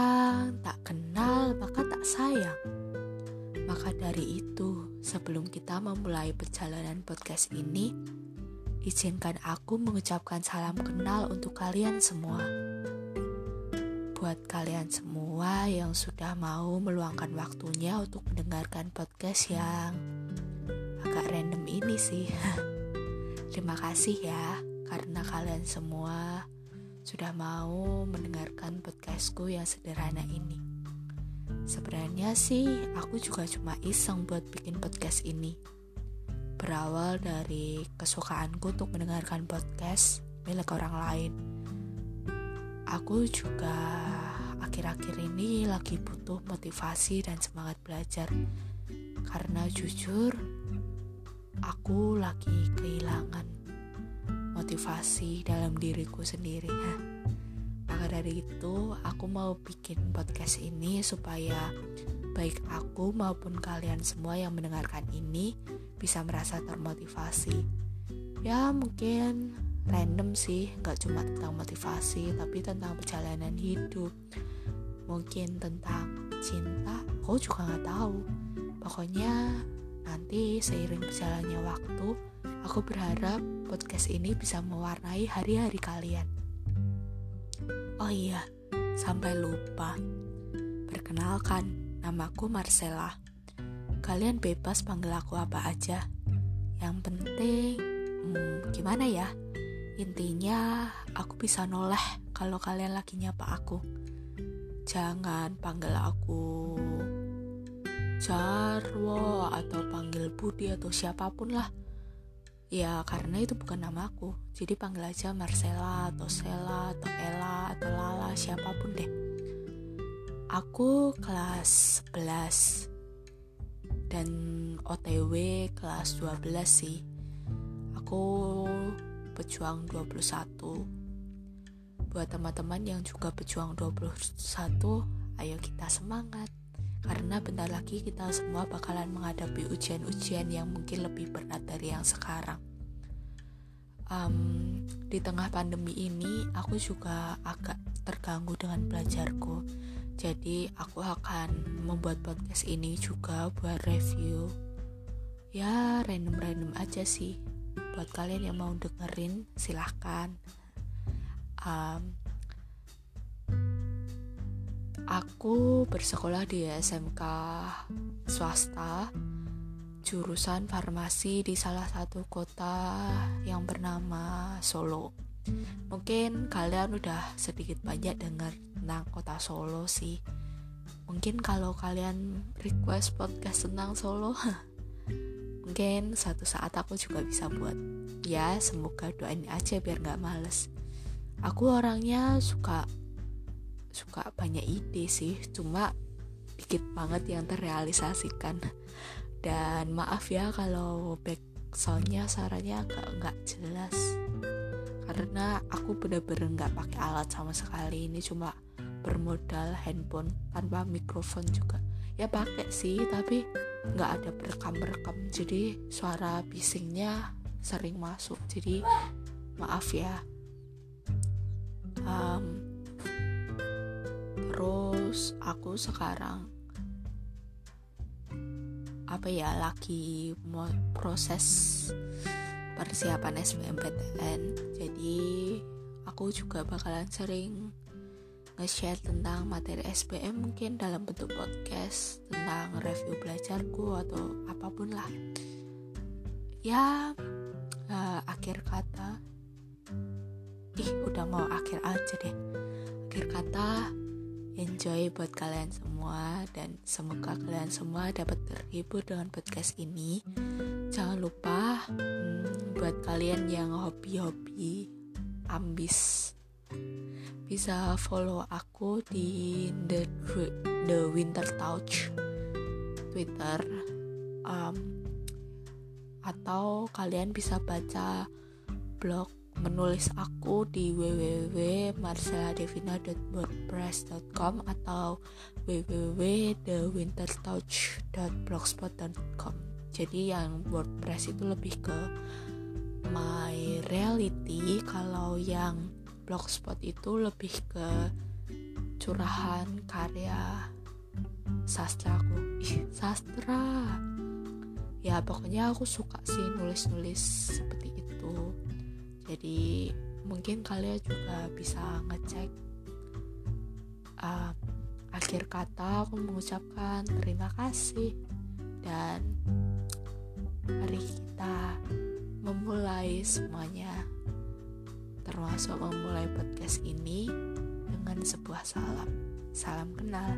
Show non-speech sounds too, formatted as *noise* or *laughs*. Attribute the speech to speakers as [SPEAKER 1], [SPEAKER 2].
[SPEAKER 1] orang tak kenal maka tak sayang. Maka dari itu, sebelum kita memulai perjalanan podcast ini, izinkan aku mengucapkan salam kenal untuk kalian semua. Buat kalian semua yang sudah mau meluangkan waktunya untuk mendengarkan podcast yang agak random ini sih. *laughs* Terima kasih ya karena kalian semua sudah mau mendengarkan podcastku yang sederhana ini. Sebenarnya sih aku juga cuma iseng buat bikin podcast ini. Berawal dari kesukaanku untuk mendengarkan podcast milik orang lain. Aku juga akhir-akhir ini lagi butuh motivasi dan semangat belajar. Karena jujur, aku lagi kehilangan motivasi dalam diriku sendiri. Maka dari itu, aku mau bikin podcast ini supaya baik aku maupun kalian semua yang mendengarkan ini bisa merasa termotivasi. Ya mungkin random sih, nggak cuma tentang motivasi, tapi tentang perjalanan hidup. Mungkin tentang cinta, aku juga nggak tahu. Pokoknya nanti seiring berjalannya waktu, aku berharap podcast ini bisa mewarnai hari-hari kalian. Oh iya, sampai lupa. Perkenalkan, namaku Marcella. Kalian bebas panggil aku apa aja. Yang penting, hmm, gimana ya? Intinya, aku bisa noleh kalau kalian lagi nyapa aku. Jangan panggil aku Jarwo atau panggil Budi atau siapa pun lah. Ya karena itu bukan namaku. Jadi panggil aja Marcella atau Sela atau Ella atau Lala siapa pun deh. Aku kelas 11 Dan OTW kelas 12 sih. Aku pejuang 21 Buat teman-teman yang juga pejuang 21 Ayo kita semangat karena bentar lagi kita semua bakalan menghadapi ujian-ujian yang mungkin lebih berat dari yang sekarang. Um, di tengah pandemi ini, aku juga agak terganggu dengan belajarku. Jadi, aku akan membuat podcast ini juga buat review. Ya, random-random aja sih. Buat kalian yang mau dengerin, silahkan. Um, Aku bersekolah di SMK swasta jurusan farmasi di salah satu kota yang bernama Solo. Mungkin kalian udah sedikit banyak dengar tentang kota Solo sih. Mungkin kalau kalian request podcast tentang Solo, *laughs* mungkin suatu saat aku juga bisa buat. Ya, semoga doain aja biar gak males. Aku orangnya suka suka banyak ide sih cuma dikit banget yang terrealisasikan. Dan maaf ya kalau back soundnya suaranya agak nggak jelas. Karena aku bener-bener nggak pakai alat sama sekali ini cuma bermodal handphone tanpa mikrofon juga. Ya pakai sih tapi nggak ada berekam-rekam jadi suara bisingnya sering masuk. Jadi maaf ya. Um, terus aku sekarang apa ya lagi mau proses persiapan SBMPTN jadi aku juga bakalan sering nge-share tentang materi SBM mungkin dalam bentuk podcast tentang review belajarku atau apa pun lah. Ya uh, akhir kata ih udah mau akhir aja deh. Akhir kata enjoy buat kalian semua dan semoga kalian semua dapat terhibur dengan podcast ini. Jangan lupa hmm, buat kalian yang hobi-hobi ambis bisa follow aku di the the winter touch Twitter um, atau kalian bisa baca blog menulis aku di www.marceladevina.wordpress.com atau www.thewintertouch.blogspot.com jadi yang WordPress itu lebih ke my reality kalau yang blogspot itu lebih ke curahan karya sastra aku. Sastra. Ya pokoknya aku suka sih nulis-nulis seperti itu jadi mungkin kalian juga bisa ngecek uh, akhir kata aku mengucapkan terima kasih dan mari kita memulai semuanya termasuk memulai podcast ini dengan sebuah salam salam kenal